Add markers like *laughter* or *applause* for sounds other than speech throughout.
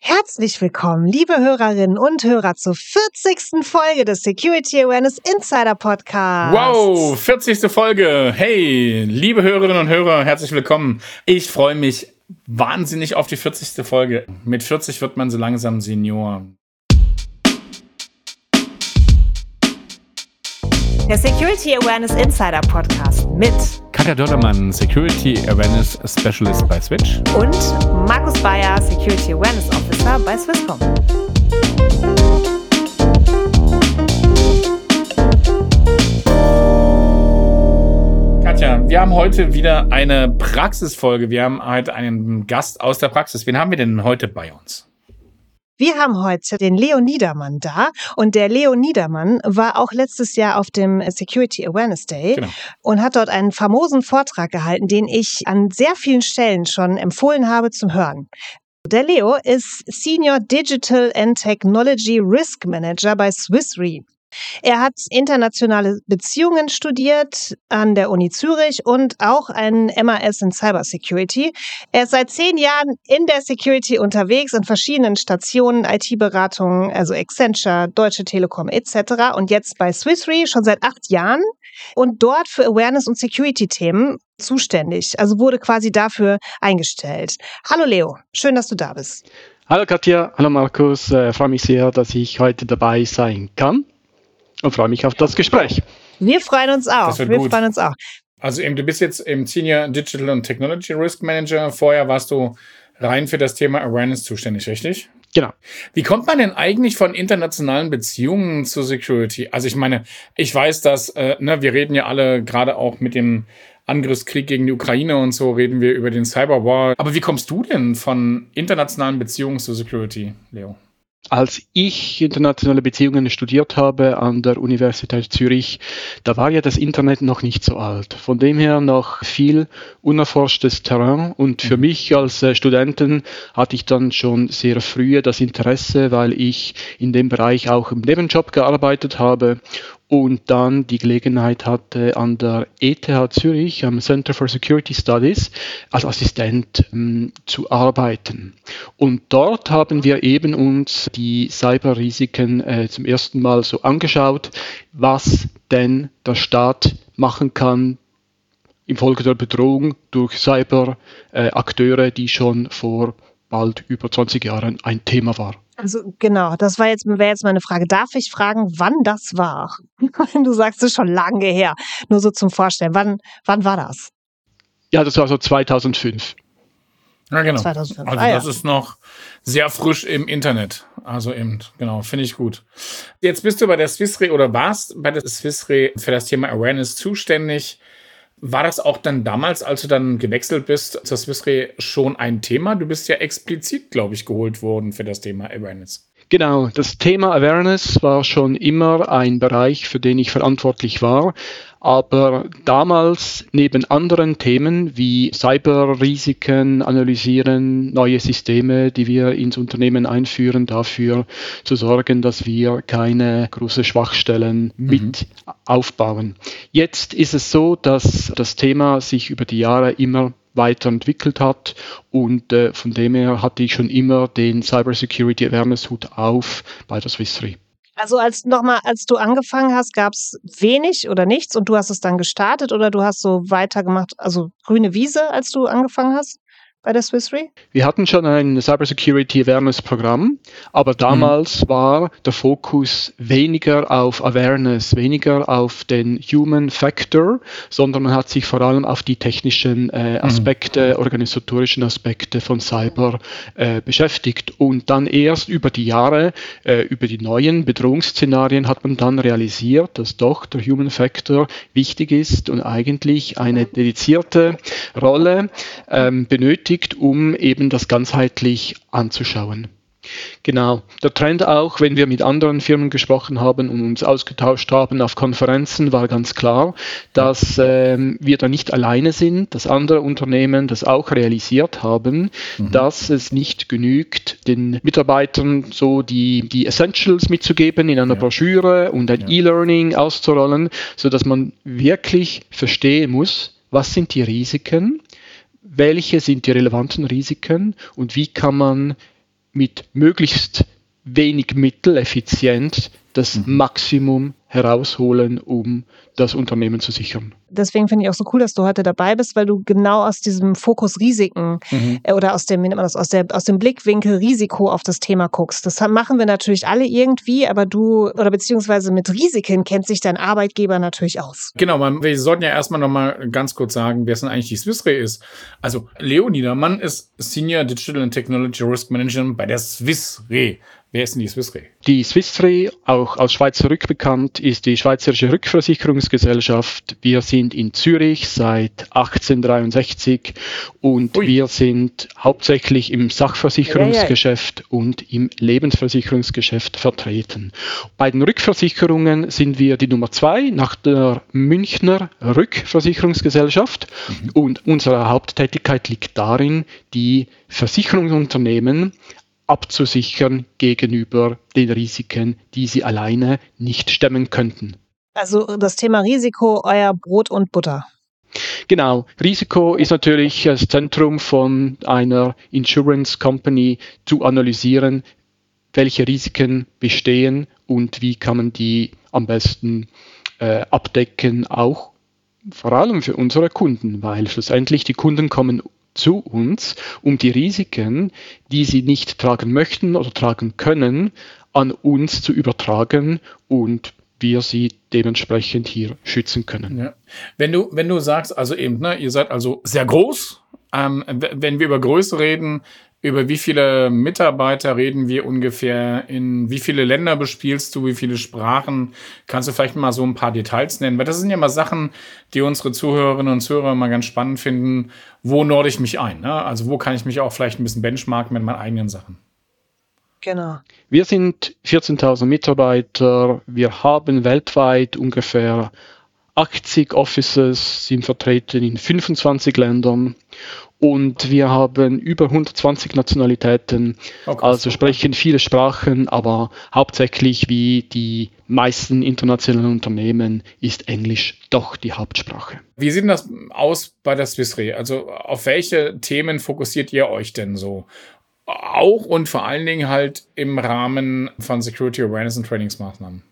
Herzlich willkommen, liebe Hörerinnen und Hörer zur 40. Folge des Security Awareness Insider Podcasts. Wow, 40. Folge. Hey, liebe Hörerinnen und Hörer, herzlich willkommen. Ich freue mich wahnsinnig auf die 40. Folge. Mit 40 wird man so langsam Senior. Der Security Awareness Insider Podcast mit Katja Dördermann, Security Awareness Specialist bei Switch. Und Markus Bayer, Security Awareness Officer bei Swisscom. Katja, wir haben heute wieder eine Praxisfolge. Wir haben heute einen Gast aus der Praxis. Wen haben wir denn heute bei uns? Wir haben heute den Leo Niedermann da und der Leo Niedermann war auch letztes Jahr auf dem Security Awareness Day genau. und hat dort einen famosen Vortrag gehalten, den ich an sehr vielen Stellen schon empfohlen habe zum Hören. Der Leo ist Senior Digital and Technology Risk Manager bei Swiss Re. Er hat internationale Beziehungen studiert an der Uni Zürich und auch ein MAS in Cybersecurity. Er ist seit zehn Jahren in der Security unterwegs in verschiedenen Stationen, IT-Beratungen, also Accenture, Deutsche Telekom etc. Und jetzt bei Swiss Re schon seit acht Jahren und dort für Awareness und Security-Themen zuständig. Also wurde quasi dafür eingestellt. Hallo Leo, schön, dass du da bist. Hallo Katja, hallo Markus, äh, freue mich sehr, dass ich heute dabei sein kann und freue mich auf das Gespräch. Wir freuen uns auch. Wir gut. freuen uns auch. Also eben, du bist jetzt im Senior Digital und Technology Risk Manager. Vorher warst du rein für das Thema Awareness zuständig, richtig? Genau. Wie kommt man denn eigentlich von internationalen Beziehungen zu Security? Also ich meine, ich weiß, dass, äh, ne, wir reden ja alle gerade auch mit dem Angriffskrieg gegen die Ukraine und so reden wir über den Cyberwar. Aber wie kommst du denn von internationalen Beziehungen zu Security, Leo? Als ich internationale Beziehungen studiert habe an der Universität Zürich, da war ja das Internet noch nicht so alt. Von dem her noch viel unerforschtes Terrain und für mhm. mich als äh, Studenten hatte ich dann schon sehr früh das Interesse, weil ich in dem Bereich auch im Nebenjob gearbeitet habe und dann die Gelegenheit hatte, an der ETH Zürich, am Center for Security Studies, als Assistent ähm, zu arbeiten. Und dort haben wir eben uns die Cyberrisiken äh, zum ersten Mal so angeschaut, was denn der Staat machen kann infolge der Bedrohung durch Cyberakteure, äh, die schon vor bald über 20 Jahren ein Thema war. Also genau, das war jetzt, wäre jetzt meine Frage. Darf ich fragen, wann das war? *laughs* du sagst es schon lange her. Nur so zum Vorstellen. Wann, wann war das? Ja, das war so 2005. Ja, genau. 2005. Also ah, das ja. ist noch sehr frisch im Internet. Also eben, genau, finde ich gut. Jetzt bist du bei der Swissre oder warst bei der Swissre für das Thema Awareness zuständig. War das auch dann damals, als du dann gewechselt bist zur Swissre, schon ein Thema? Du bist ja explizit, glaube ich, geholt worden für das Thema Awareness. Genau, das Thema Awareness war schon immer ein Bereich, für den ich verantwortlich war. Aber damals neben anderen Themen wie Cyberrisiken analysieren, neue Systeme, die wir ins Unternehmen einführen, dafür zu sorgen, dass wir keine großen Schwachstellen mhm. mit aufbauen. Jetzt ist es so, dass das Thema sich über die Jahre immer weiterentwickelt hat und äh, von dem her hatte ich schon immer den Cybersecurity Awareness Hut auf bei der Swiss Re. Also als nochmal, als du angefangen hast, gab es wenig oder nichts und du hast es dann gestartet oder du hast so weitergemacht, also grüne Wiese, als du angefangen hast? Bei der Swiss Re? Wir hatten schon ein Cybersecurity Awareness Programm, aber mhm. damals mhm. war der Fokus weniger auf Awareness, weniger auf den Human Factor, sondern man hat sich vor allem auf die technischen äh, mhm. Aspekte, mhm. organisatorischen Aspekte von Cyber äh, beschäftigt. Und dann erst über die Jahre, äh, über die neuen Bedrohungsszenarien hat man dann realisiert, dass doch der Human Factor wichtig ist und eigentlich eine dedizierte Rolle ähm, benötigt benötigt, um eben das ganzheitlich anzuschauen. Genau. Der Trend auch, wenn wir mit anderen Firmen gesprochen haben und uns ausgetauscht haben auf Konferenzen, war ganz klar, dass ähm, wir da nicht alleine sind, dass andere Unternehmen das auch realisiert haben, mhm. dass es nicht genügt, den Mitarbeitern so die, die Essentials mitzugeben in einer ja. Broschüre und ein ja. E-Learning auszurollen, sodass man wirklich verstehen muss, was sind die Risiken, welche sind die relevanten Risiken und wie kann man mit möglichst wenig Mittel effizient das mhm. Maximum herausholen, um das Unternehmen zu sichern. Deswegen finde ich auch so cool, dass du heute dabei bist, weil du genau aus diesem Fokus Risiken mhm. äh, oder aus dem, wie nennt man das, aus, der, aus dem Blickwinkel Risiko auf das Thema guckst. Das machen wir natürlich alle irgendwie, aber du oder beziehungsweise mit Risiken kennt sich dein Arbeitgeber natürlich aus. Genau, man, wir sollten ja erstmal nochmal ganz kurz sagen, wer es denn eigentlich die Swissray ist. Also Leo Niedermann ist Senior Digital and Technology Risk Manager bei der Swissray. Wer ist denn die Swiss Re? Die Swiss Re, auch als Schweizer Rückbekannt, ist die Schweizerische Rückversicherungsgesellschaft. Wir sind in Zürich seit 1863 und Ui. wir sind hauptsächlich im Sachversicherungsgeschäft ja, ja. und im Lebensversicherungsgeschäft vertreten. Bei den Rückversicherungen sind wir die Nummer zwei nach der Münchner Rückversicherungsgesellschaft mhm. und unsere Haupttätigkeit liegt darin, die Versicherungsunternehmen abzusichern gegenüber den Risiken, die sie alleine nicht stemmen könnten. Also das Thema Risiko, euer Brot und Butter. Genau, Risiko ist natürlich das Zentrum von einer Insurance Company zu analysieren, welche Risiken bestehen und wie kann man die am besten äh, abdecken, auch vor allem für unsere Kunden, weil schlussendlich die Kunden kommen zu uns, um die Risiken, die sie nicht tragen möchten oder tragen können, an uns zu übertragen und wir sie dementsprechend hier schützen können. Ja. Wenn du, wenn du sagst, also eben, ne, ihr seid also sehr groß, ähm, wenn wir über Größe reden, über wie viele Mitarbeiter reden wir ungefähr? In wie viele Länder bespielst du? Wie viele Sprachen? Kannst du vielleicht mal so ein paar Details nennen? Weil das sind ja mal Sachen, die unsere Zuhörerinnen und Zuhörer mal ganz spannend finden. Wo norde ich mich ein? Ne? Also wo kann ich mich auch vielleicht ein bisschen benchmarken mit meinen eigenen Sachen? Genau. Wir sind 14.000 Mitarbeiter. Wir haben weltweit ungefähr 80 Offices, sind vertreten in 25 Ländern und wir haben über 120 Nationalitäten, okay. Oh, also sprechen viele Sprachen, aber hauptsächlich wie die meisten internationalen Unternehmen ist Englisch doch die Hauptsprache. Wie sieht das aus bei der Swiss Re? Also auf welche Themen fokussiert ihr euch denn so? Auch und vor allen Dingen halt im Rahmen von Security Awareness und Trainingsmaßnahmen.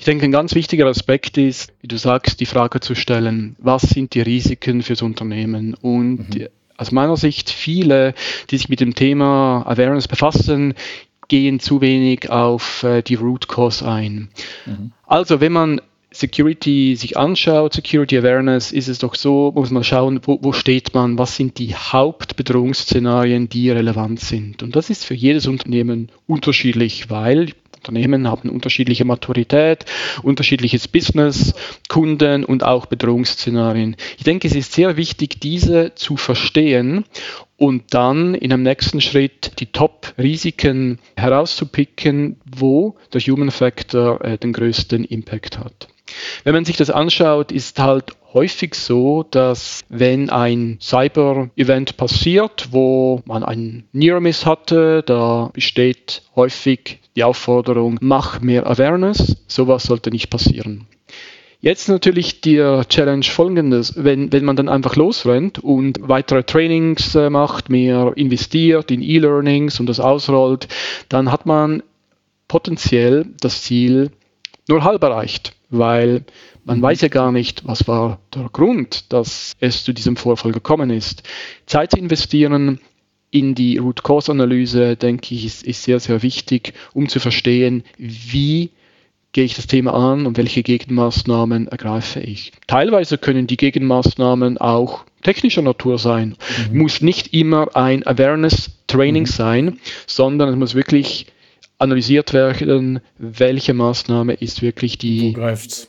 Ich denke, ein ganz wichtiger Aspekt ist, wie du sagst, die Frage zu stellen, was sind die Risiken fürs Unternehmen? Und mhm. aus meiner Sicht, viele, die sich mit dem Thema Awareness befassen, gehen zu wenig auf äh, die Root Cause ein. Mhm. Also, wenn man Security sich anschaut, Security Awareness, ist es doch so, muss man schauen, wo, wo steht man, was sind die Hauptbedrohungsszenarien, die relevant sind. Und das ist für jedes Unternehmen unterschiedlich, weil Unternehmen haben unterschiedliche Maturität, unterschiedliches Business, Kunden und auch Bedrohungsszenarien. Ich denke, es ist sehr wichtig, diese zu verstehen und dann in einem nächsten Schritt die Top-Risiken herauszupicken, wo der Human Factor äh, den größten Impact hat. Wenn man sich das anschaut, ist halt häufig so, dass wenn ein Cyber-Event passiert, wo man einen Near-Miss hatte, da besteht häufig die Aufforderung, mach mehr Awareness, sowas sollte nicht passieren. Jetzt natürlich die Challenge folgendes, wenn, wenn man dann einfach losrennt und weitere Trainings äh, macht, mehr investiert in E-Learnings und das ausrollt, dann hat man potenziell das Ziel nur halb erreicht, weil man weiß ja gar nicht, was war der Grund, dass es zu diesem Vorfall gekommen ist. Zeit zu investieren in die Root Cause Analyse, denke ich, ist, ist sehr, sehr wichtig, um zu verstehen, wie gehe ich das Thema an und welche Gegenmaßnahmen ergreife ich. Teilweise können die Gegenmaßnahmen auch technischer Natur sein. Mhm. Muss nicht immer ein Awareness Training mhm. sein, sondern es muss wirklich analysiert werden, welche Maßnahme ist wirklich die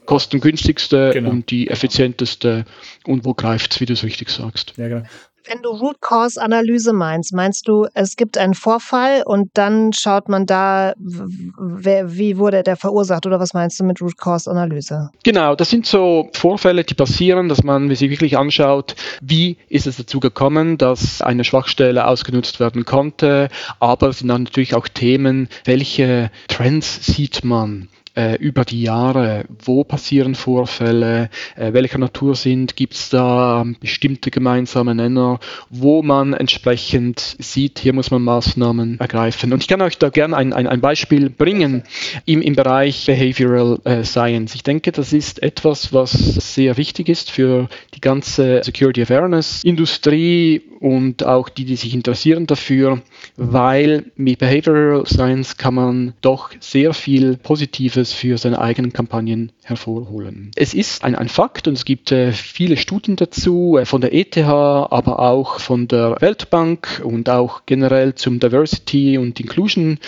kostengünstigste genau. und die effizienteste und wo greift es, wie du es richtig sagst. Ja, genau. Wenn du Root Cause Analyse meinst, meinst du, es gibt einen Vorfall und dann schaut man da, wer, wie wurde der verursacht oder was meinst du mit Root Cause Analyse? Genau, das sind so Vorfälle, die passieren, dass man sich wirklich anschaut, wie ist es dazu gekommen, dass eine Schwachstelle ausgenutzt werden konnte, aber es sind dann natürlich auch Themen, welche Trends sieht man? Äh, über die Jahre, wo passieren Vorfälle, äh, welcher Natur sind, gibt es da bestimmte gemeinsame Nenner, wo man entsprechend sieht, hier muss man Maßnahmen ergreifen. Und ich kann euch da gerne ein, ein, ein Beispiel bringen im, im Bereich Behavioral äh, Science. Ich denke, das ist etwas, was sehr wichtig ist für die ganze Security Awareness Industrie und auch die, die sich interessieren dafür, weil mit Behavioral Science kann man doch sehr viel Positives für seine eigenen Kampagnen hervorholen. Es ist ein, ein Fakt und es gibt äh, viele Studien dazu äh, von der ETH, aber auch von der Weltbank und auch generell zum Diversity und Inclusion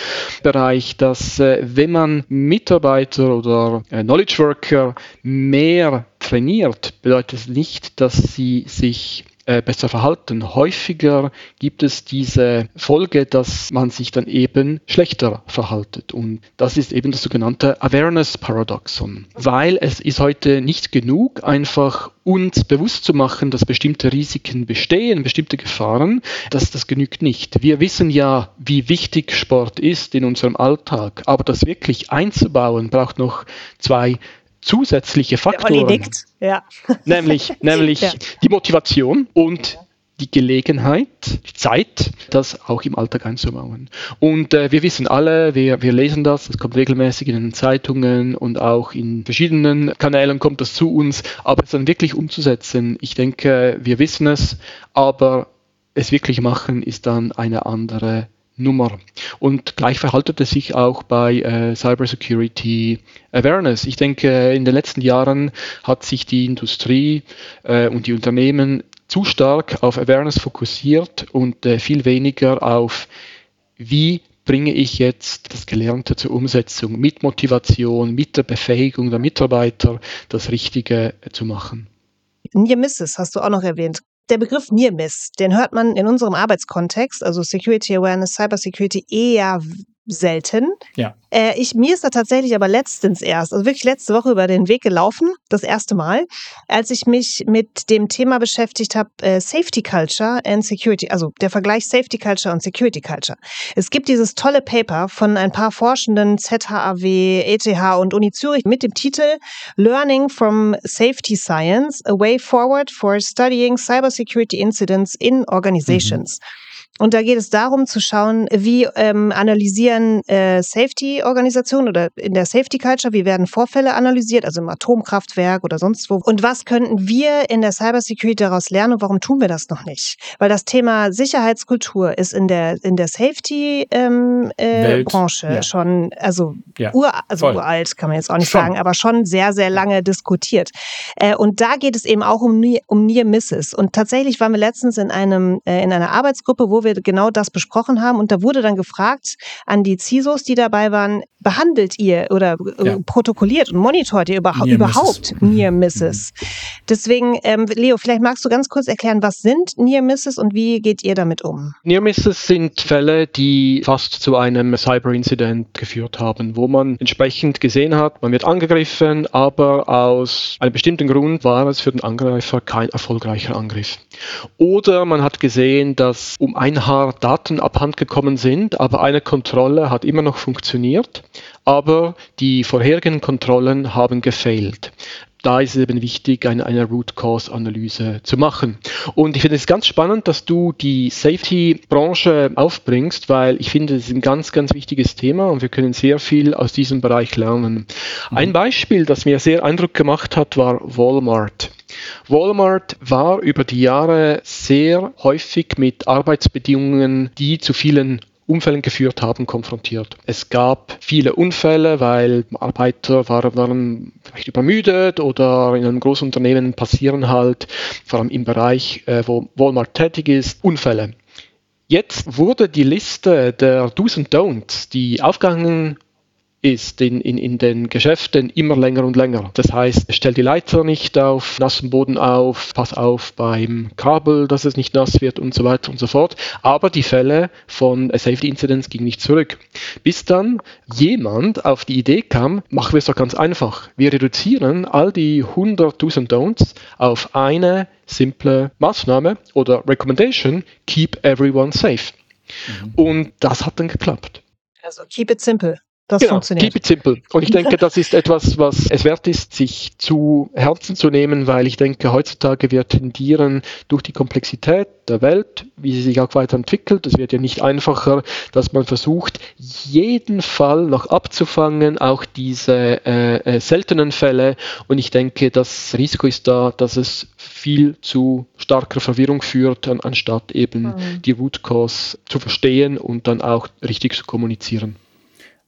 Bereich, dass äh, wenn man Mitarbeiter oder äh, Knowledge Worker mehr trainiert, bedeutet es nicht, dass sie sich äh, besser verhalten. Häufiger gibt es diese Folge, dass man sich dann eben schlechter verhaltet. Und das ist eben das sogenannte Awareness Paradoxon. Weil es ist heute nicht genug, einfach uns bewusst zu machen, dass bestimmte Risiken bestehen, bestimmte Gefahren, dass das genügt nicht. Wir wissen ja, wie wichtig Sport ist in unserem Alltag, aber das wirklich einzubauen braucht noch zwei zusätzliche Faktoren. Ja. Nämlich, *laughs* nämlich ja. die Motivation und die Gelegenheit, die Zeit, das auch im Alltag einzubauen. Und äh, wir wissen alle, wir, wir lesen das, es kommt regelmäßig in den Zeitungen und auch in verschiedenen Kanälen kommt das zu uns, aber es dann wirklich umzusetzen, ich denke, wir wissen es, aber es wirklich machen ist dann eine andere Nummer. Und gleich verhaltet es sich auch bei äh, Cybersecurity Awareness. Ich denke, in den letzten Jahren hat sich die Industrie äh, und die Unternehmen zu stark auf Awareness fokussiert und äh, viel weniger auf, wie bringe ich jetzt das Gelernte zur Umsetzung mit Motivation, mit der Befähigung der Mitarbeiter, das Richtige zu machen. Near Misses hast du auch noch erwähnt. Der Begriff Near Miss, den hört man in unserem Arbeitskontext, also Security Awareness, Cyber Security, eher selten. Ja. Äh, ich, mir ist da tatsächlich aber letztens erst, also wirklich letzte Woche über den Weg gelaufen, das erste Mal, als ich mich mit dem Thema beschäftigt habe, äh, Safety Culture and Security, also der Vergleich Safety Culture und Security Culture. Es gibt dieses tolle Paper von ein paar Forschenden, ZHAW, ETH und Uni Zürich mit dem Titel Learning from Safety Science, a way forward for studying cybersecurity incidents in organizations. Mhm. Und da geht es darum zu schauen, wie ähm, analysieren äh, Safety-Organisationen oder in der Safety Culture, wie werden Vorfälle analysiert, also im Atomkraftwerk oder sonst wo. Und was könnten wir in der Cybersecurity daraus lernen und warum tun wir das noch nicht? Weil das Thema Sicherheitskultur ist in der in der Safety-Branche ähm, äh, ja. schon, also, ja, ur, also uralt kann man jetzt auch nicht schon. sagen, aber schon sehr, sehr lange diskutiert. Äh, und da geht es eben auch um, um Near Misses. Und tatsächlich waren wir letztens in einem äh, in einer Arbeitsgruppe, wo wir genau das besprochen haben. Und da wurde dann gefragt an die CISOs, die dabei waren, behandelt ihr oder äh, ja. protokolliert und monitort ihr überha Near überhaupt Misses. Near mhm. Misses? Deswegen, ähm, Leo, vielleicht magst du ganz kurz erklären, was sind Near Misses und wie geht ihr damit um? Near Misses sind Fälle, die fast zu einem Cyber-Incident geführt haben, wo man entsprechend gesehen hat, man wird angegriffen, aber aus einem bestimmten Grund war es für den Angreifer kein erfolgreicher Angriff. Oder man hat gesehen, dass um ein ein Haar Daten abhanden gekommen sind, aber eine Kontrolle hat immer noch funktioniert, aber die vorherigen Kontrollen haben gefehlt da ist es eben wichtig, eine, eine Root Cause Analyse zu machen. Und ich finde es ganz spannend, dass du die Safety-Branche aufbringst, weil ich finde, es ist ein ganz, ganz wichtiges Thema und wir können sehr viel aus diesem Bereich lernen. Mhm. Ein Beispiel, das mir sehr Eindruck gemacht hat, war Walmart. Walmart war über die Jahre sehr häufig mit Arbeitsbedingungen, die zu vielen Unfällen geführt haben, konfrontiert. Es gab viele Unfälle, weil Arbeiter waren, waren vielleicht übermüdet oder in einem großen Unternehmen passieren halt, vor allem im Bereich, äh, wo Walmart tätig ist, Unfälle. Jetzt wurde die Liste der Do's und Don'ts, die aufgegangen ist in, in, in den Geschäften immer länger und länger. Das heißt, stell die Leiter nicht auf nassem Boden auf, pass auf beim Kabel, dass es nicht nass wird und so weiter und so fort. Aber die Fälle von Safety Incidents gingen nicht zurück. Bis dann jemand auf die Idee kam, machen wir es doch ganz einfach. Wir reduzieren all die 100 Do's und Don'ts auf eine simple Maßnahme oder Recommendation, keep everyone safe. Mhm. Und das hat dann geklappt. Also keep it simple. Das genau, funktioniert. Keep it simple. Und ich denke, das ist etwas, was es wert ist, sich zu Herzen zu nehmen, weil ich denke, heutzutage wir tendieren durch die Komplexität der Welt, wie sie sich auch weiterentwickelt, es wird ja nicht einfacher, dass man versucht, jeden Fall noch abzufangen, auch diese äh, äh, seltenen Fälle. Und ich denke, das Risiko ist da, dass es viel zu starker Verwirrung führt, an, anstatt eben mhm. die Root Cause zu verstehen und dann auch richtig zu kommunizieren.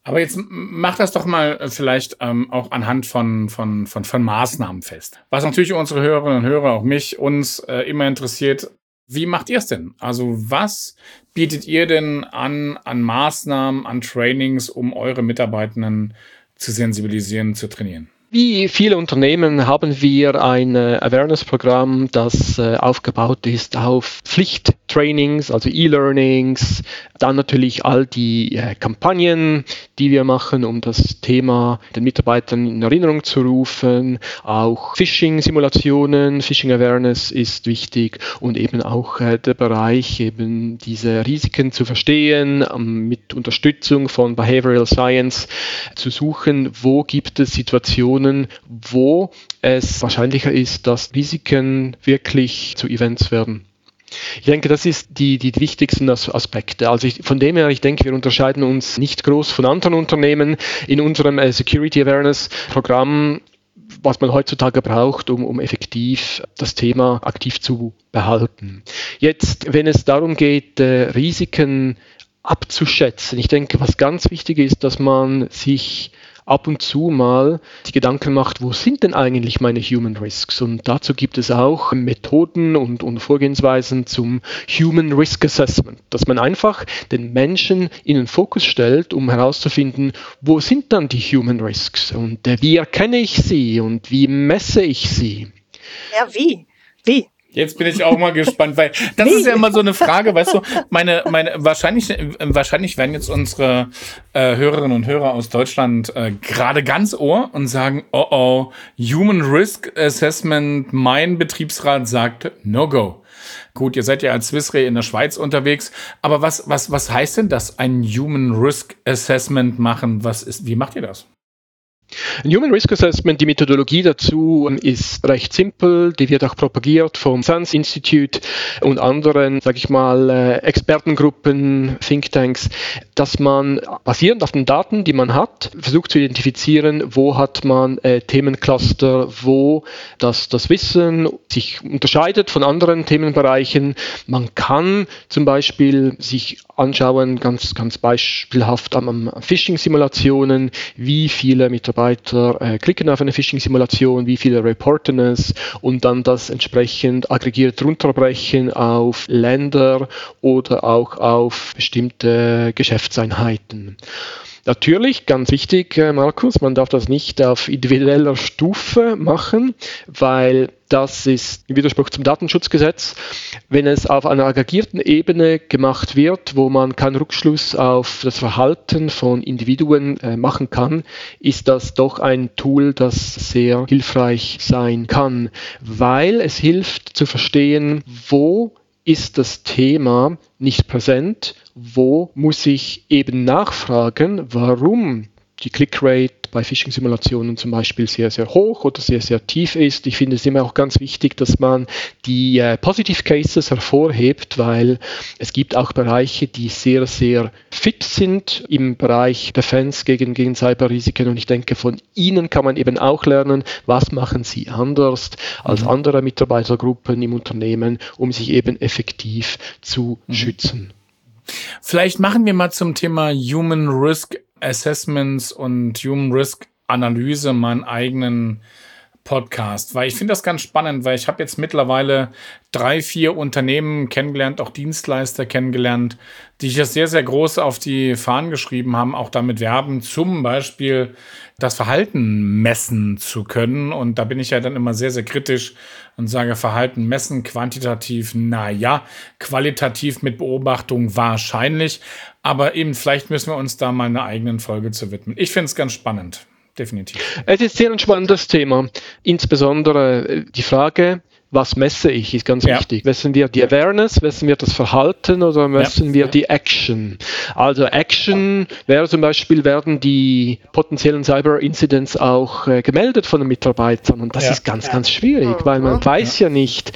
Aber jetzt mach das doch mal äh, vielleicht ähm, auch anhand von, von, von, von Maßnahmen fest. Was natürlich unsere Hörerinnen und Hörer, auch mich, uns äh, immer interessiert, wie macht ihr es denn? Also was bietet ihr denn an, an Maßnahmen, an Trainings, um eure Mitarbeitenden zu sensibilisieren, zu trainieren? Wie viele Unternehmen haben wir ein äh, Awareness-Programm, das äh, aufgebaut ist auf Pflichttrainings, also E-Learnings, dann natürlich all die äh, Kampagnen, die wir machen, um das Thema den Mitarbeitern in Erinnerung zu rufen. Auch Phishing-Simulationen, Phishing-Awareness ist wichtig und eben auch der Bereich, eben diese Risiken zu verstehen, ähm, mit Unterstützung von Behavioral Science zu suchen, wo gibt es Situationen, wo es wahrscheinlicher ist, dass Risiken wirklich zu Events werden. Ich denke, das ist die, die wichtigsten Aspekte. Also ich, von dem her, ich denke, wir unterscheiden uns nicht groß von anderen Unternehmen in unserem äh, Security Awareness Programm was man heutzutage braucht, um, um effektiv das Thema aktiv zu behalten. Jetzt, wenn es darum geht, äh, Risiken abzuschätzen, ich denke, was ganz wichtig ist, dass man sich ab und zu mal die Gedanken macht, wo sind denn eigentlich meine Human Risks? Und dazu gibt es auch Methoden und, und Vorgehensweisen zum Human Risk Assessment, dass man einfach den Menschen in den Fokus stellt, um herauszufinden, wo sind dann die Human Risks und äh, wie erkenne ich sie und wie messe ich sie? Ja, wie? Wie? Jetzt bin ich auch mal gespannt, weil das ist ja immer so eine Frage, weißt du, meine, meine, wahrscheinlich, wahrscheinlich werden jetzt unsere äh, Hörerinnen und Hörer aus Deutschland äh, gerade ganz ohr und sagen, oh oh, Human Risk Assessment, mein Betriebsrat sagt no go. Gut, ihr seid ja als Swissre in der Schweiz unterwegs, aber was, was, was heißt denn das, ein Human Risk Assessment machen? Was ist, wie macht ihr das? Ein Human Risk Assessment, die Methodologie dazu ist recht simpel, die wird auch propagiert vom SANS Institute und anderen, sage ich mal, äh, Expertengruppen, Thinktanks, dass man basierend auf den Daten, die man hat, versucht zu identifizieren, wo hat man äh, Themencluster, wo das, das Wissen sich unterscheidet von anderen Themenbereichen. Man kann zum Beispiel sich anschauen, ganz, ganz beispielhaft am Phishing-Simulationen, wie viele Mitarbeiter Mitarbeiter äh, klicken auf eine Phishing-Simulation, wie viele reporten es und dann das entsprechend aggregiert runterbrechen auf Länder oder auch auf bestimmte Geschäftseinheiten. Natürlich, ganz wichtig, äh, Markus, man darf das nicht auf individueller Stufe machen, weil das ist im Widerspruch zum Datenschutzgesetz. Wenn es auf einer aggregierten Ebene gemacht wird, wo man keinen Rückschluss auf das Verhalten von Individuen äh, machen kann, ist das doch ein Tool, das sehr hilfreich sein kann, weil es hilft zu verstehen, wo ist das Thema nicht präsent? Wo muss ich eben nachfragen, warum die Clickrate bei Phishing-Simulationen zum Beispiel sehr, sehr hoch oder sehr, sehr tief ist. Ich finde es immer auch ganz wichtig, dass man die äh, Positive Cases hervorhebt, weil es gibt auch Bereiche, die sehr, sehr fit sind im Bereich Defense gegen, gegen Cyberrisiken und ich denke, von ihnen kann man eben auch lernen, was machen sie anders als mhm. andere Mitarbeitergruppen im Unternehmen, um sich eben effektiv zu mhm. schützen. Vielleicht machen wir mal zum Thema Human Risk Assessments und Human Risk Analyse meinen eigenen Podcast, weil ich finde das ganz spannend, weil ich habe jetzt mittlerweile drei, vier Unternehmen kennengelernt, auch Dienstleister kennengelernt, die sich das sehr, sehr groß auf die Fahnen geschrieben haben, auch damit werben, zum Beispiel das Verhalten messen zu können. Und da bin ich ja dann immer sehr, sehr kritisch und sage, Verhalten messen quantitativ, na ja, qualitativ mit Beobachtung wahrscheinlich. Aber eben, vielleicht müssen wir uns da mal eine eigenen Folge zu widmen. Ich finde es ganz spannend definitiv. Es ist sehr ein spannendes Thema. Insbesondere äh, die Frage, was messe ich, ist ganz ja. wichtig. Messen wir die Awareness, messen wir das Verhalten oder messen ja. wir die Action? Also Action wäre zum Beispiel, werden die potenziellen Cyber-Incidents auch äh, gemeldet von den Mitarbeitern und das ja. ist ganz, ganz schwierig, weil man weiß ja nicht,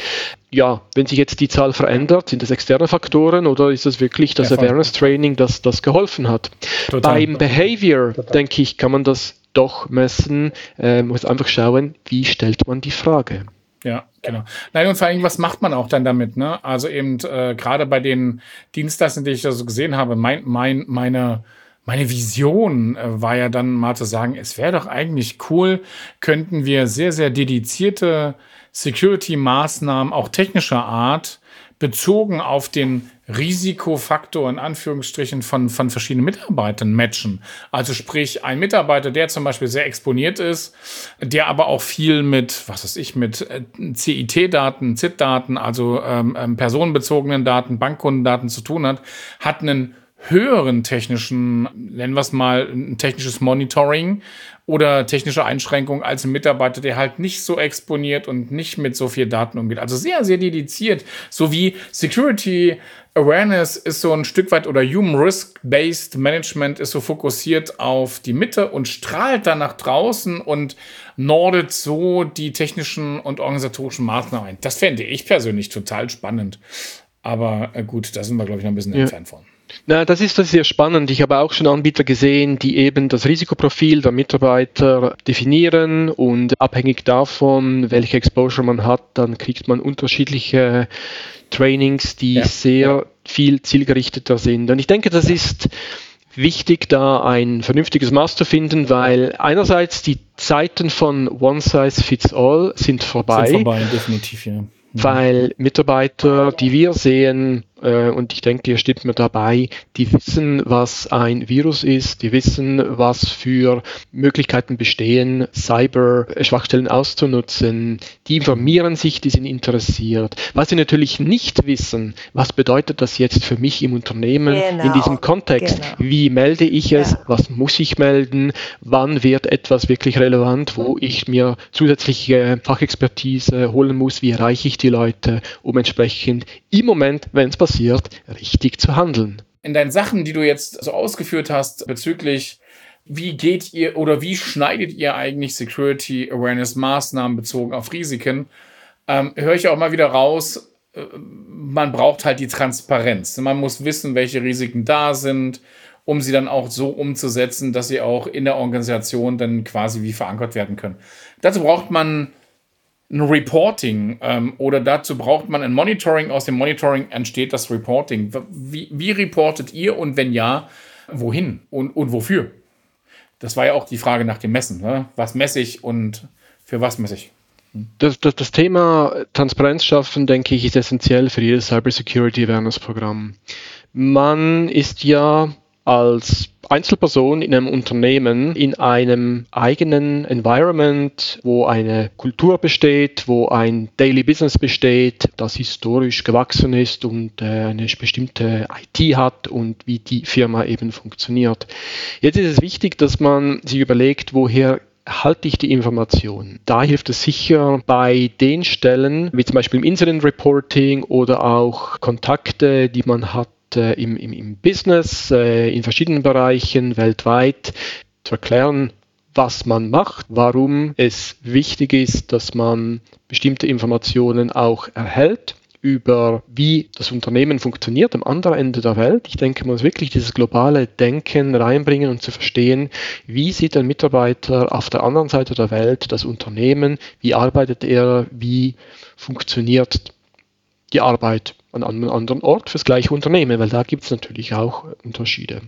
ja, wenn sich jetzt die Zahl verändert, sind das externe Faktoren oder ist das wirklich das Awareness Training, das das geholfen hat? Total. Beim Behavior, Total. denke ich, kann man das doch messen, äh, muss einfach schauen, wie stellt man die Frage. Ja, genau. Nein, und vor allem, was macht man auch dann damit? Ne? Also eben äh, gerade bei den Dienstleistern, die ich da so gesehen habe, mein, mein, meine, meine Vision äh, war ja dann mal zu sagen, es wäre doch eigentlich cool, könnten wir sehr, sehr dedizierte Security-Maßnahmen, auch technischer Art, bezogen auf den Risikofaktor in Anführungsstrichen von, von verschiedenen Mitarbeitern matchen. Also sprich, ein Mitarbeiter, der zum Beispiel sehr exponiert ist, der aber auch viel mit, was weiß ich, mit äh, CIT-Daten, ZIT-Daten, also ähm, ähm, personenbezogenen Daten, Bankkundendaten zu tun hat, hat einen höheren technischen, nennen wir es mal, ein technisches Monitoring oder technische Einschränkungen als ein Mitarbeiter, der halt nicht so exponiert und nicht mit so viel Daten umgeht. Also sehr, sehr dediziert, so wie Security Awareness ist so ein Stück weit oder Human Risk-Based Management ist so fokussiert auf die Mitte und strahlt dann nach draußen und nordet so die technischen und organisatorischen Maßnahmen ein. Das fände ich persönlich total spannend. Aber äh, gut, da sind wir, glaube ich, noch ein bisschen ja. entfernt von. Na, das ist das sehr spannend. Ich habe auch schon Anbieter gesehen, die eben das Risikoprofil der Mitarbeiter definieren und abhängig davon, welche Exposure man hat, dann kriegt man unterschiedliche Trainings, die ja. sehr viel zielgerichteter sind. Und ich denke, das ist wichtig, da ein vernünftiges Maß zu finden, weil einerseits die Zeiten von One Size Fits All sind vorbei. Sind vorbei, definitiv, ja. Weil Mitarbeiter, die wir sehen, und ich denke, ihr stimmt mir dabei, die wissen, was ein Virus ist, die wissen, was für Möglichkeiten bestehen, Cyber-Schwachstellen auszunutzen, die informieren sich, die sind interessiert. Was sie natürlich nicht wissen, was bedeutet das jetzt für mich im Unternehmen genau, in diesem Kontext? Genau. Wie melde ich es? Ja. Was muss ich melden? Wann wird etwas wirklich relevant, wo ich mir zusätzliche Fachexpertise holen muss? Wie erreiche ich die Leute, um entsprechend im Moment, wenn es passiert, passiert, richtig zu handeln. In deinen Sachen, die du jetzt so ausgeführt hast bezüglich wie geht ihr oder wie schneidet ihr eigentlich Security Awareness Maßnahmen bezogen auf Risiken? Ähm, höre ich auch mal wieder raus, äh, man braucht halt die Transparenz. Man muss wissen, welche Risiken da sind, um sie dann auch so umzusetzen, dass sie auch in der Organisation dann quasi wie verankert werden können. Dazu braucht man ein Reporting ähm, oder dazu braucht man ein Monitoring. Aus dem Monitoring entsteht das Reporting. Wie, wie reportet ihr und wenn ja, wohin und, und wofür? Das war ja auch die Frage nach dem Messen. Ne? Was messe ich und für was messe ich? Hm. Das, das, das, Thema Transparenz schaffen, denke ich, ist essentiell für jedes Cybersecurity Awareness Programm. Man ist ja als Einzelperson in einem Unternehmen in einem eigenen Environment, wo eine Kultur besteht, wo ein Daily Business besteht, das historisch gewachsen ist und äh, eine bestimmte IT hat und wie die Firma eben funktioniert. Jetzt ist es wichtig, dass man sich überlegt, woher halte ich die Information. Da hilft es sicher bei den Stellen, wie zum Beispiel im Incident Reporting oder auch Kontakte, die man hat äh, im, im, im, Business, äh, in verschiedenen Bereichen weltweit zu erklären, was man macht, warum es wichtig ist, dass man bestimmte Informationen auch erhält über wie das Unternehmen funktioniert am anderen Ende der Welt. Ich denke, man muss wirklich dieses globale Denken reinbringen und zu verstehen, wie sieht ein Mitarbeiter auf der anderen Seite der Welt das Unternehmen, wie arbeitet er, wie funktioniert die Arbeit an einem anderen Ort fürs gleiche Unternehmen, weil da gibt es natürlich auch Unterschiede.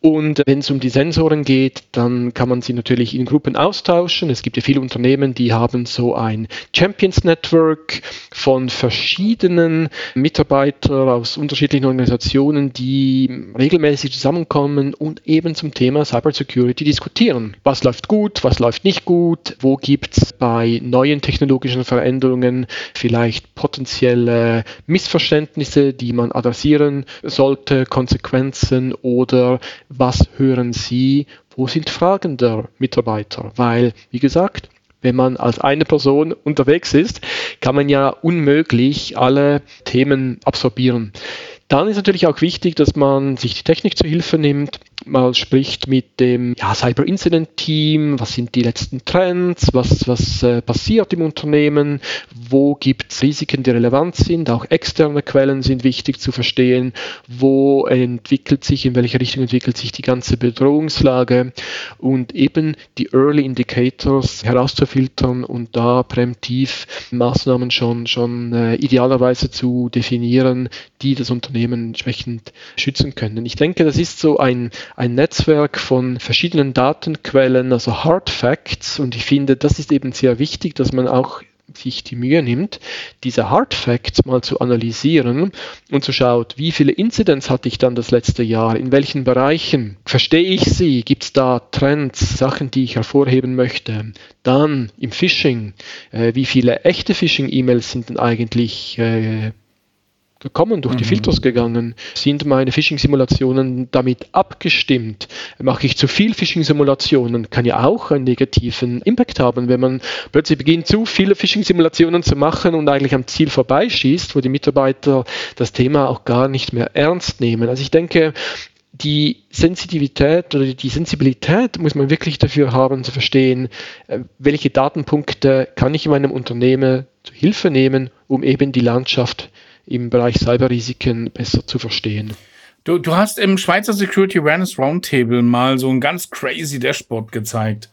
Und wenn es um die Sensoren geht, dann kann man sie natürlich in Gruppen austauschen. Es gibt ja viele Unternehmen, die haben so ein Champions Network von verschiedenen Mitarbeitern aus unterschiedlichen Organisationen, die regelmäßig zusammenkommen und eben zum Thema Cybersecurity diskutieren. Was läuft gut, was läuft nicht gut, wo gibt es bei neuen technologischen Veränderungen vielleicht potenzielle Missverständnisse, Missverständnisse, die man adressieren sollte, Konsequenzen oder was hören Sie, wo sind Fragen der Mitarbeiter? Weil, wie gesagt, wenn man als eine Person unterwegs ist, kann man ja unmöglich alle Themen absorbieren. Dann ist natürlich auch wichtig, dass man sich die Technik zu Hilfe nimmt, mal spricht mit dem ja, Cyber Incident Team, was sind die letzten Trends, was, was äh, passiert im Unternehmen, wo gibt es Risiken, die relevant sind, auch externe Quellen sind wichtig zu verstehen, wo entwickelt sich, in welche Richtung entwickelt sich die ganze Bedrohungslage? Und eben die Early Indicators herauszufiltern und da präventiv Maßnahmen schon, schon äh, idealerweise zu definieren, die das Unternehmen entsprechend schützen können. Ich denke, das ist so ein, ein Netzwerk von verschiedenen Datenquellen, also Hard Facts. Und ich finde, das ist eben sehr wichtig, dass man auch sich die Mühe nimmt, diese Hard Facts mal zu analysieren und zu schaut, wie viele Incidents hatte ich dann das letzte Jahr, in welchen Bereichen verstehe ich sie, gibt es da Trends, Sachen, die ich hervorheben möchte. Dann im Phishing, äh, wie viele echte Phishing-E-Mails sind denn eigentlich äh, gekommen, durch die mhm. Filters gegangen? Sind meine Phishing-Simulationen damit abgestimmt? Mache ich zu viel Phishing-Simulationen? Kann ja auch einen negativen Impact haben, wenn man plötzlich beginnt, zu viele Phishing-Simulationen zu machen und eigentlich am Ziel vorbeischießt, wo die Mitarbeiter das Thema auch gar nicht mehr ernst nehmen. Also ich denke, die Sensitivität oder die Sensibilität muss man wirklich dafür haben zu verstehen, äh, welche Datenpunkte kann ich in meinem Unternehmen zu Hilfe nehmen, um eben die Landschaft im Bereich Cyberrisiken besser zu verstehen. Du, du hast im Schweizer Security Awareness Roundtable mal so ein ganz crazy Dashboard gezeigt.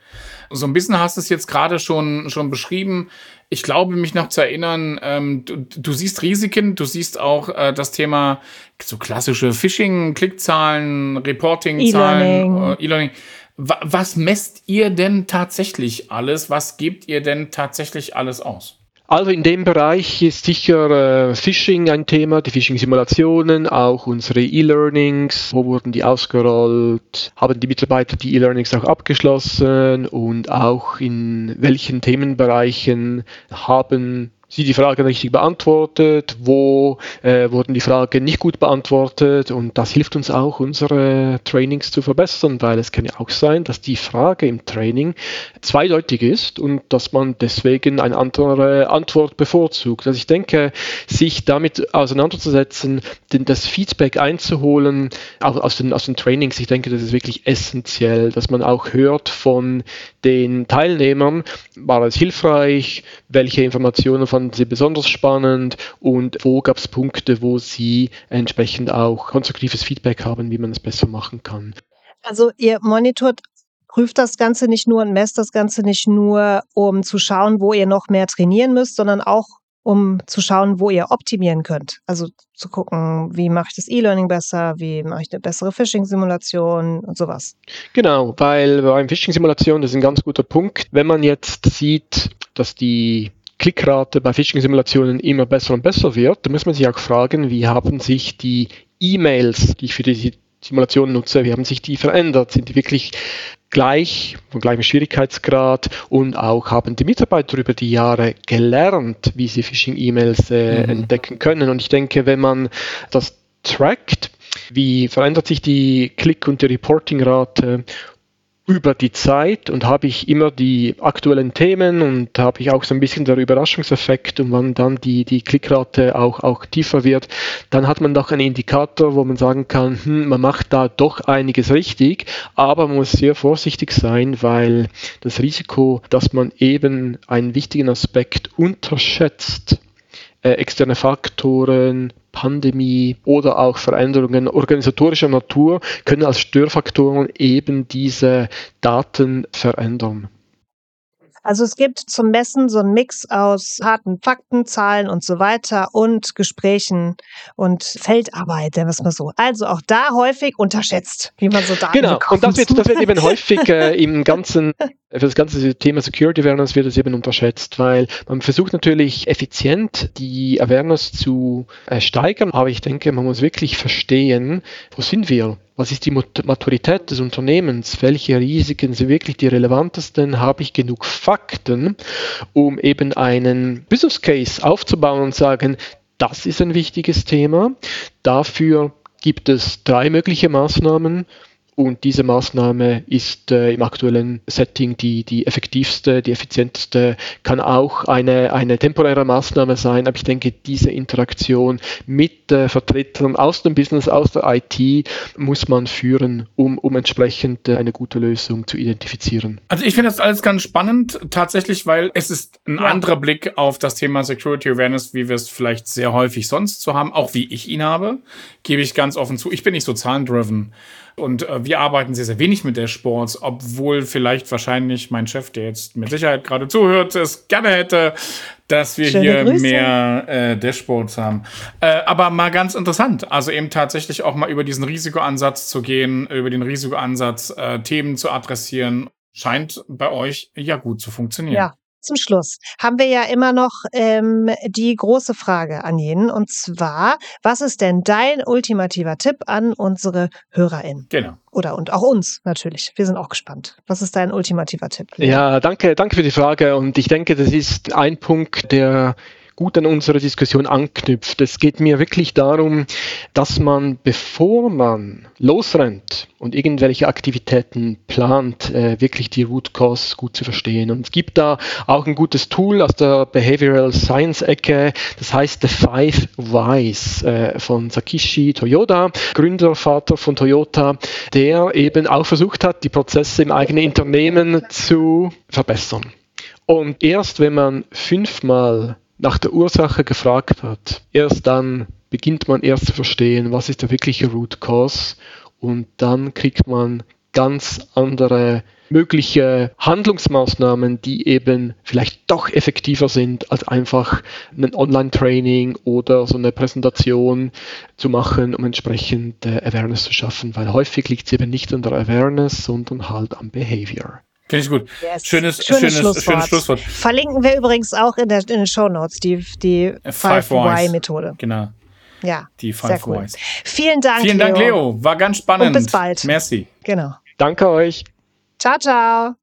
So ein bisschen hast du es jetzt gerade schon, schon beschrieben. Ich glaube, mich noch zu erinnern, ähm, du, du siehst Risiken, du siehst auch äh, das Thema so klassische Phishing, Klickzahlen, Reporting-Zahlen, E-Learning. Äh, was messt ihr denn tatsächlich alles? Was gebt ihr denn tatsächlich alles aus? Also in dem Bereich ist sicher äh, Phishing ein Thema, die Phishing-Simulationen, auch unsere E-Learnings, wo wurden die ausgerollt, haben die Mitarbeiter die E-Learnings auch abgeschlossen? Und auch in welchen Themenbereichen haben sie die Frage richtig beantwortet, wo äh, wurden die Fragen nicht gut beantwortet und das hilft uns auch, unsere Trainings zu verbessern, weil es kann ja auch sein, dass die Frage im Training zweideutig ist und dass man deswegen eine andere Antwort bevorzugt. Also ich denke, sich damit auseinanderzusetzen, denn das Feedback einzuholen auch aus den, aus den Trainings, ich denke, das ist wirklich essentiell, dass man auch hört von den Teilnehmern, war es hilfreich, welche Informationen fanden Sie besonders spannend und wo gab es Punkte, wo Sie entsprechend auch konstruktives Feedback haben, wie man es besser machen kann? Also ihr monitort prüft das Ganze nicht nur und messt das Ganze nicht nur, um zu schauen, wo ihr noch mehr trainieren müsst, sondern auch um zu schauen, wo ihr optimieren könnt. Also zu gucken, wie mache ich das E-Learning besser, wie mache ich eine bessere Phishing-Simulation und sowas. Genau, weil bei Phishing-Simulation, das ist ein ganz guter Punkt. Wenn man jetzt sieht, dass die Klickrate bei Phishing-Simulationen immer besser und besser wird, dann muss man sich auch fragen, wie haben sich die E-Mails, die ich für die Simulation nutze, wie haben sich die verändert? Sind die wirklich gleich, von gleichem Schwierigkeitsgrad und auch haben die Mitarbeiter über die Jahre gelernt, wie sie Phishing-E-Mails äh, mhm. entdecken können. Und ich denke, wenn man das trackt, wie verändert sich die Klick- und die Reporting-Rate über die Zeit und habe ich immer die aktuellen Themen und habe ich auch so ein bisschen der Überraschungseffekt und wann dann die, die Klickrate auch, auch tiefer wird, dann hat man doch einen Indikator, wo man sagen kann, hm, man macht da doch einiges richtig, aber man muss sehr vorsichtig sein, weil das Risiko, dass man eben einen wichtigen Aspekt unterschätzt, äh, externe Faktoren, Pandemie oder auch Veränderungen organisatorischer Natur können als Störfaktoren eben diese Daten verändern. Also es gibt zum Messen so einen Mix aus harten Fakten, Zahlen und so weiter und Gesprächen und Feldarbeit, sagen wir es mal so. Also auch da häufig unterschätzt, wie man so Daten Genau, bekommt. und das wird, das wird eben häufig äh, *laughs* im ganzen, für das ganze Thema Security Awareness wird es eben unterschätzt, weil man versucht natürlich effizient die Awareness zu äh, steigern, aber ich denke, man muss wirklich verstehen, wo sind wir? Was ist die Maturität des Unternehmens? Welche Risiken sind wirklich die relevantesten? Habe ich genug Fakten, um eben einen Business Case aufzubauen und sagen, das ist ein wichtiges Thema. Dafür gibt es drei mögliche Maßnahmen Und diese Maßnahme ist äh, im aktuellen Setting die, die effektivste, die effizienteste, kann auch eine, eine temporäre Maßnahme sein. Aber ich denke, diese Interaktion mit äh, Vertretern aus dem Business, aus der IT muss man führen, um, um entsprechend äh, eine gute Lösung zu identifizieren. Also ich finde das alles ganz spannend, tatsächlich, weil es ist ein ja. anderer Blick auf das Thema Security Awareness, wie wir es vielleicht sehr häufig sonst zu haben, auch wie ich ihn habe, gebe ich ganz offen zu. Ich bin nicht so zahlendriven. Und äh, wir arbeiten sehr, sehr wenig mit Dashboards, obwohl vielleicht wahrscheinlich mein Chef, der jetzt mit Sicherheit gerade zuhört, es gerne hätte, dass wir Schöne hier Grüße. mehr äh, Dashboards haben. Äh, aber mal ganz interessant, also eben tatsächlich auch mal über diesen Risikoansatz zu gehen, über den Risikoansatz äh, Themen zu adressieren, scheint bei euch ja gut zu funktionieren. Ja, zum Schluss haben wir ja immer noch ähm, die große Frage an jeden. Und zwar, was ist denn dein ultimativer Tipp an unsere HörerInnen? Genau. Oder und auch uns natürlich. Wir sind auch gespannt. Was ist dein ultimativer Tipp? Ja, danke, danke für die Frage. Und ich denke, das ist ein Punkt, der gut an unsere Diskussion anknüpft. Es geht mir wirklich darum, dass man, bevor man losrennt und irgendwelche Aktivitäten plant, äh, wirklich die Root Cause gut zu verstehen. Und es gibt da auch ein gutes Tool aus der Behavioral Science Ecke, das heißt The Five Whys äh, von Sakishi Toyoda, Gründervater von Toyota, der eben auch versucht hat, die Prozesse im eigenen Unternehmen zu verbessern. Und erst wenn man fünfmal nach der Ursache gefragt hat, erst dann beginnt man erst zu verstehen, was ist der wirkliche Root Cause. Und dann kriegt man ganz andere mögliche Handlungsmaßnahmen, die eben vielleicht doch effektiver sind, als einfach ein Online-Training oder so eine Präsentation zu machen, um entsprechend Awareness zu schaffen, weil häufig liegt es eben nicht an der Awareness, sondern halt am Behavior. Finde ich gut. Yes. Schönes, schönes, schönes, Schlusswort. schönes Schlusswort. Verlinken wir übrigens auch in, der, in den Show Notes die, die 5Y-Methode. Genau. Ja. Die 5 cool. Whys. Vielen Dank. Vielen Dank, Leo. War ganz spannend. Und bis bald. Merci. Genau. Danke euch. Ciao, ciao.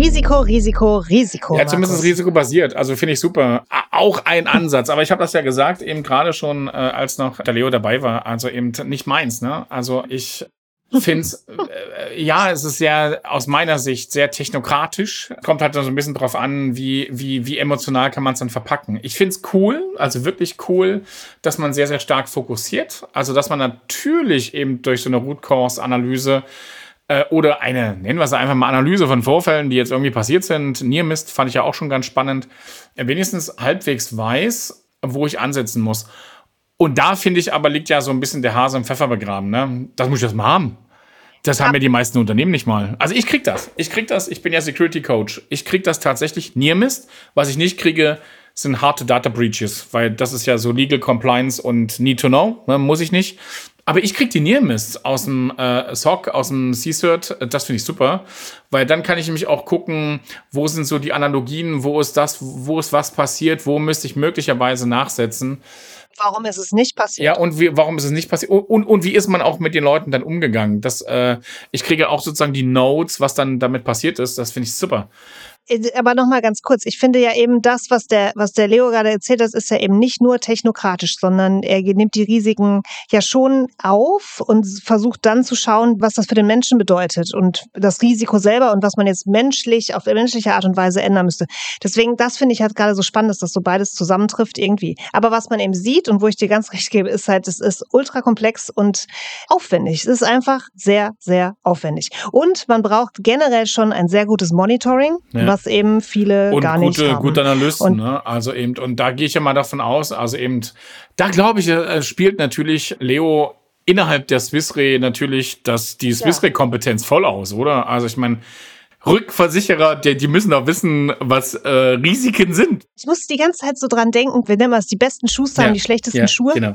Risiko, Risiko, Risiko. Ja, zumindest risikobasiert. Also finde ich super. Auch ein Ansatz. Aber ich habe das ja gesagt, eben gerade schon, äh, als noch der Leo dabei war. Also eben nicht meins. Ne? Also ich finde es, äh, ja, es ist sehr, aus meiner Sicht, sehr technokratisch. Kommt halt so ein bisschen drauf an, wie, wie, wie emotional kann man es dann verpacken. Ich finde es cool, also wirklich cool, dass man sehr, sehr stark fokussiert. Also, dass man natürlich eben durch so eine Root Cause Analyse äh, oder eine, nennen wir es einfach mal Analyse von Vorfällen, die jetzt irgendwie passiert sind. Nearmist fand ich ja auch schon ganz spannend. Wenigstens halbwegs weiß, wo ich ansetzen muss. Und da finde ich aber liegt ja so ein bisschen der Hase im Pfeffer begraben. Ne? Das muss ich erst mal haben. Das haben ja die meisten Unternehmen nicht mal. Also ich krieg das. Ich krieg das. Ich bin ja Security Coach. Ich krieg das tatsächlich Nearmist. Was ich nicht kriege, sind harte Data Breaches, weil das ist ja so Legal Compliance und Need to Know. Ne? Muss ich nicht. Aber ich krieg die Nearmists aus dem äh, SOC, aus dem C-Cert. Das finde ich super, weil dann kann ich nämlich auch gucken, wo sind so die Analogien, wo ist das, wo ist was passiert, wo müsste ich möglicherweise nachsetzen. Warum ist es nicht passiert? Ja, und wie, warum ist es nicht passiert? Und, und, und wie ist man auch mit den Leuten dann umgegangen? Das, äh, ich kriege auch sozusagen die Notes, was dann damit passiert ist. Das finde ich super. Äh, aber noch mal ganz kurz. Ich finde ja eben das, was der, was der Leo gerade erzählt hat, ist ja eben nicht nur technokratisch, sondern er nimmt die Risiken ja schon auf und versucht dann zu schauen, was das für den Menschen bedeutet und das Risiko selber und was man jetzt menschlich auf menschliche Art und Weise ändern müsste. Deswegen, das finde ich halt gerade so spannend, dass das so beides zusammentrifft irgendwie. Aber was man eben sieht und wo ich dir ganz *laughs* recht gebe, ist halt, es ist ultra komplex und aufwendig. Es ist einfach sehr, sehr aufwendig. Und man braucht generell schon ein sehr gutes Monitoring, ja. was was eben viele und gar gute, nicht haben. gute Analysten, und, ne? Also eben, und da gehe ich ja mal davon aus, also eben, da glaube ich, äh, spielt natürlich Leo innerhalb der Swissre natürlich dass die Swissre-Kompetenz voll aus, oder? Also ich meine, Rückversicherer, die, die müssen auch wissen, was äh, Risiken sind. Ich muss die ganze Zeit so dran denken, wir nennen es die besten Schuster ja, die schlechtesten ja, Schuhe. Genau.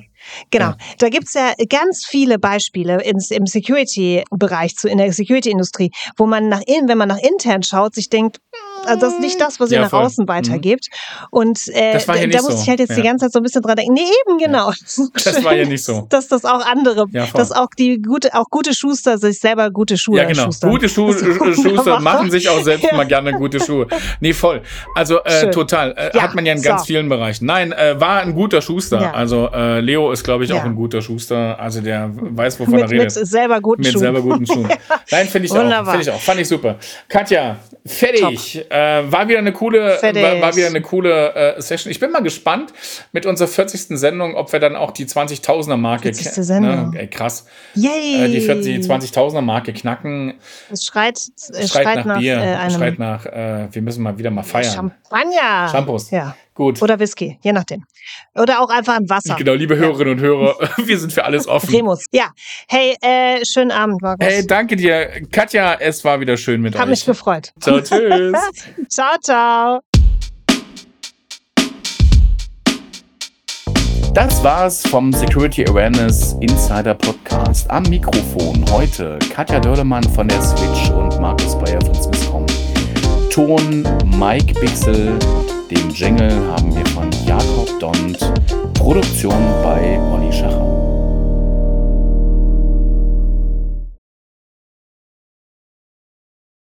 Genau. Ja. Da gibt's ja ganz viele Beispiele ins, im Security-Bereich, in der Security-Industrie, wo man nach innen, wenn man nach intern schaut, sich denkt, Also das ist nicht das, was ihr ja, nach außen mhm. weitergebt. Und äh, da, muss ich halt jetzt ja. die ganze Zeit so ein bisschen dran denken. Nee, eben genau. Ja. Das war ja nicht so. *laughs* Dass das auch andere, dass auch die gute, auch gute Schuster sich selber gute Schuhe Ja, genau. Schustern. Gute Schu *laughs* Schuster machen sich auch selbst mal gerne gute Schuhe. Nee, voll. Also äh, total. Äh, hat man ja in ganz so. vielen Bereichen. Nein, äh, war ein guter Schuster. Also äh, Leo ist, glaube ich, auch ein guter Schuster. Also der weiß, wovon mit, er redet. Mit selber guten mit Schuhen. Mit selber guten Schuhen. *laughs* Nein, finde ich Wunderbar. auch. Finde ich auch. Fand ich super. Katja, fertig. Äh, war wieder eine coole, war, war, wieder eine coole äh, Session. Ich bin mal gespannt mit unserer 40. Sendung, ob wir dann auch die 20.000er Marke knacken. Ne? Ey, krass. Yay. Äh, die 40, 20.000er Marke knacken. Es schreit, es schreit, schreit nach, nach Bier. Äh, schreit nach, äh, wir müssen mal wieder mal feiern. Champagner. Shampoos. Ja. Gut. Oder Whisky, je nachdem. Oder auch einfach ein Wasser. Genau, liebe Hörerinnen und Hörer, *laughs* wir sind für alles offen. Remus. Ja. Hey, äh, schönen Abend, Markus. Hey, danke dir. Katja, es war wieder schön mit Hab euch. Hab mich gefreut. Ciao, *laughs* tschüss. ciao, ciao. Das war's vom Security Awareness Insider Podcast. Am Mikrofon heute Katja Dörlemann von der Switch und Markus Bayer von Swisscom. Ton Mike Bixel, den Jingle haben wir von Jakob Dont, Produktion bei Olli Schacher.